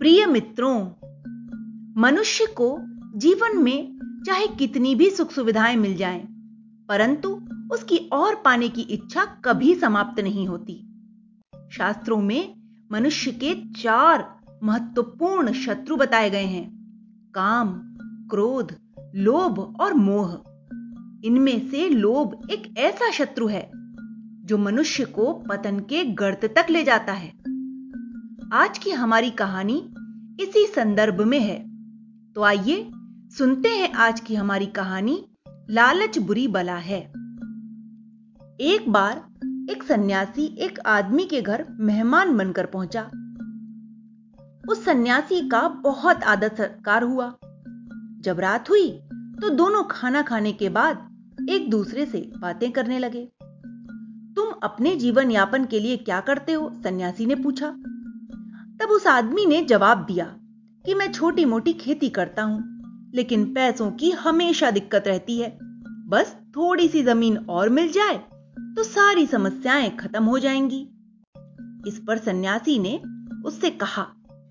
प्रिय मित्रों मनुष्य को जीवन में चाहे कितनी भी सुख सुविधाएँ मिल जाएँ, परंतु उसकी और पाने की इच्छा कभी समाप्त नहीं होती। शास्त्रों में मनुष्य के चार महत्वपूर्ण शत्रु बताए गए हैं काम क्रोध लोभ और मोह। इनमें से लोभ एक ऐसा शत्रु है जो मनुष्य को पतन के गर्त तक ले जाता है। आज की हमारी कहानी इसी संदर्भ में है। तो आइए सुनते हैं आज की हमारी कहानी, लालच बुरी बला है। एक बार एक सन्यासी एक आदमी के घर मेहमान बनकर पहुँचा। उस सन्यासी का बहुत आदर सत्कार हुआ। जब रात हुई तो दोनों खाना खाने के बाद एक दूसरे से बातें करने लगे। तुम अपने जीवन यापन के लिए क्या करते हो? सन्यासी ने पूछा। तब उस आदमी ने जवाब दिया कि मैं छोटी मोटी खेती करता हूँ, लेकिन पैसों की हमेशा दिक्कत रहती है। बस थोड़ी सी ज़मीन और मिल जाए तो सारी समस्याएँ खत्म हो जाएँगी। इस पर सन्यासी ने उससे कहा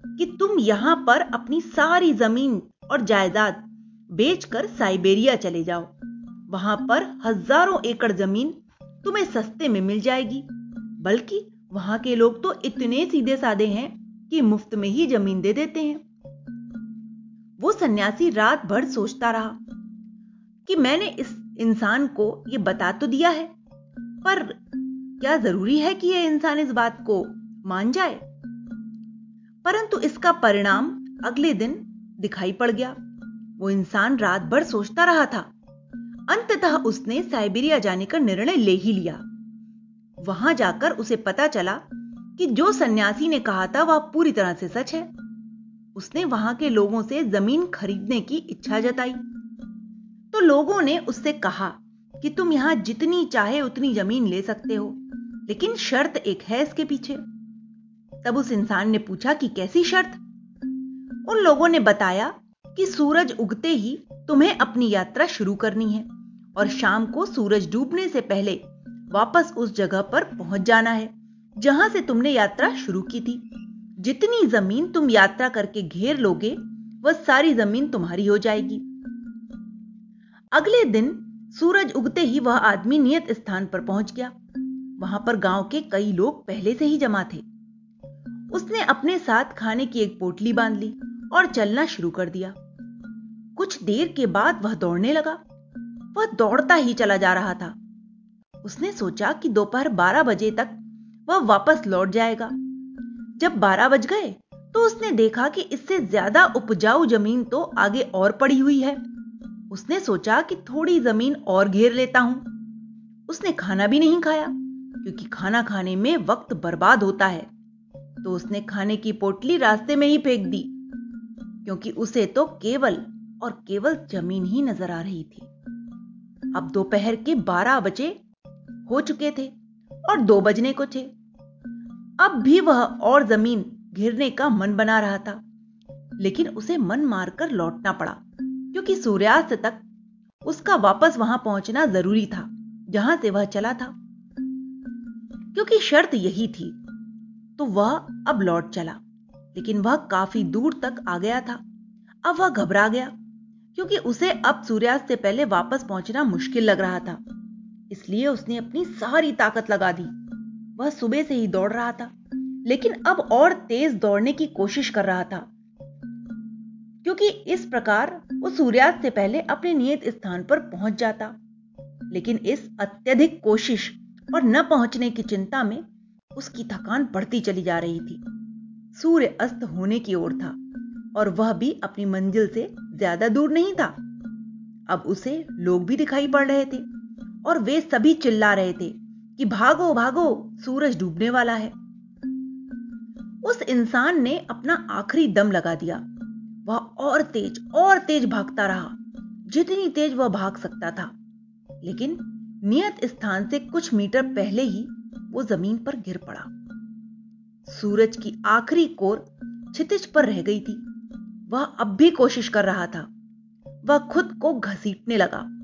कि तुम यहाँ पर अपनी सारी ज़मीन और जायदाद बेचकर साइबेरिया चले जाओ। वहाँ पर हज़ारों एकड़ ज़मीन तुम्हें सस्ते में मिल जाएगी, बल्कि वहाँ के लोग तो इतने सीधे साधे हैं कि मुफ़्त में ही ज़मीन दे देते हैं। वो सन्यासी रात भर सोचता रहा कि मैंने इस इंसान को यह बता तो दिया है, पर क्या ज़रूरी है कि यह इंसान इस बात को मान जाए? परंतु इसका परिणाम अगले दिन दिखाई पड़ गया। वो इंसान रात भर सोचता रहा था। अंततः उसने साइबेरिया जाने का निर्णय ले ही लिया। वहाँ जाकर उसे पता चला कि जो सन्यासी ने कहा था वह पूरी तरह से सच है। उसने वहाँ के लोगों से ज़मीन खरीदने की इच्छा जताई। तो लोगों ने उससे कहा कि तुम यहाँ जितनी चाहे उतनी ज़मीन ले सकते हो, लेकिन शर्त एक है इसके पीछे। तब उस इंसान ने पूछा कि कैसी शर्त? उन लोगों ने बताया कि सूरज उगते ही तुम्हें अपनी यात्रा शुरू करनी है और शाम को सूरज डूबने से पहले वापस उस जगह पर पहुँच जाना है। जहाँ से तुमने यात्रा शुरू की थी। जितनी ज़मीन तुम यात्रा करके घेर लोगे, वह सारी ज़मीन तुम्हारी हो जाएगी। अगले दिन सूरज उगते ही वह आदमी नियत स्थान पर पहुँच गया। वहाँ पर गाँव के कई लोग पहले से ही जमा थे। उसने अपने साथ खाने की एक पोटली बाँध ली और चलना शुरू कर दिया। कुछ देर के बाद वह दौड़ने लगा। वह दौड़ता ही चला जा रहा था। उसने सोचा कि दोपहर 12 बजे तक वह वापस लौट जाएगा। जब बारह बज गए तो उसने देखा कि इससे ज़्यादा उपजाऊ ज़मीन तो आगे और पड़ी हुई है। उसने सोचा कि थोड़ी ज़मीन और घेर लेता हूँ। उसने खाना भी नहीं खाया, क्योंकि खाना खाने में वक्त बर्बाद होता है। तो उसने खाने की पोटली रास्ते में ही फेंक दी, क्योंकि उसे तो केवल और केवल ज़मीन ही नज़र आ रही थी। अब दोपहर के बारह बजे हो चुके थे और दो बजने को थे। अब भी वह और ज़मीन घिरने का मन बना रहा था, लेकिन उसे मन मारकर लौटना पड़ा, क्योंकि सूर्यास्त तक उसका वापस वहाँ पहुँचना ज़रूरी था, जहाँ से वह चला था। क्योंकि शर्त यही थी तो वह अब लौट चला, लेकिन वह काफ़ी दूर तक आ गया था। अब वह घबरा गया, क्योंकि उसे अब सूर्यास्त से पहले वापस पहुँचना मुश्किल लग रहा था, इसलिए उसने अपनी सारी ताकत लगा दी। वह सुबह से ही दौड़ रहा था, लेकिन अब और तेज दौड़ने की कोशिश कर रहा था। क्योंकि इस प्रकार वो सूर्यास्त से पहले अपने नियत स्थान पर पहुँच जाता। लेकिन इस अत्यधिक कोशिश और न पहुँचने की चिंता में उसकी थकान बढ़ती चली जा रही थी। सूर्य अस्त होने की ओर था और वह भी अपनी मंजिल से ज़्यादा दूर नहीं था। अब उसे लोग भी दिखाई पड़ रहे थे और वे सभी चिल्ला रहे थे कि भागो भागो, सूरज डूबने वाला है। उस इंसान ने अपना आखिरी दम लगा दिया। वह और तेज और तेज भागता रहा, जितनी तेज वह भाग सकता था। लेकिन नियत स्थान से कुछ मीटर पहले ही वो ज़मीन पर गिर पड़ा। सूरज की आखिरी कोर छितिज पर रह गई थी। वह अब भी कोशिश कर रहा था। वह खुद को घसीटने लगा।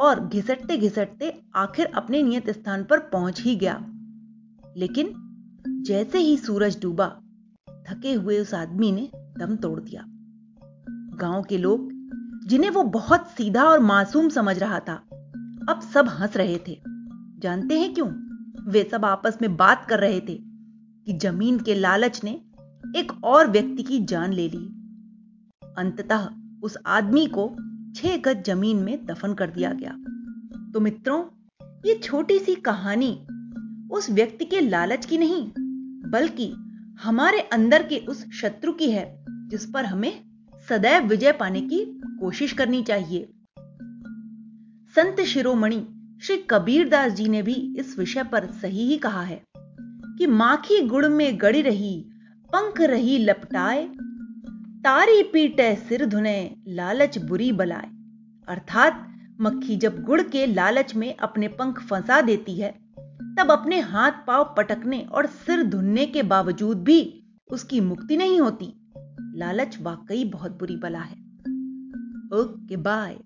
और घिसटते घिसटते आखिर अपने नियत स्थान पर पहुँच ही गया। लेकिन जैसे ही सूरज डूबा, थके हुए उस आदमी ने दम तोड़ दिया। गाँव के लोग, जिन्हें वो बहुत सीधा और मासूम समझ रहा था, अब सब हंस रहे थे। जानते हैं क्यों? वे सब आपस में बात कर रहे थे कि ज़मीन के लालच ने एक और व्यक्ति की जान ले ली। अंततः उस आदमी को छह गज ज़मीन में दफन कर दिया गया। तो मित्रों, ये छोटी सी कहानी उस व्यक्ति के लालच की नहीं, बल्कि हमारे अंदर के उस शत्रु की है, जिस पर हमें सदैव विजय पाने की कोशिश करनी चाहिए। संत शिरोमणि श्री कबीरदास जी ने भी इस विषय पर सही ही कहा है कि माखी गुड़ में गड़ी रही, पंख रही लपटाए तारी पीटे सिर धुने, लालच बुरी बलाए। अर्थात, मक्खी जब गुड़ के लालच में अपने पंख फंसा देती है, तब अपने हाथ पाव पटकने और सिर धुनने के बावजूद भी उसकी मुक्ति नहीं होती। लालच वाकई बहुत बुरी बला है। Okay, bye.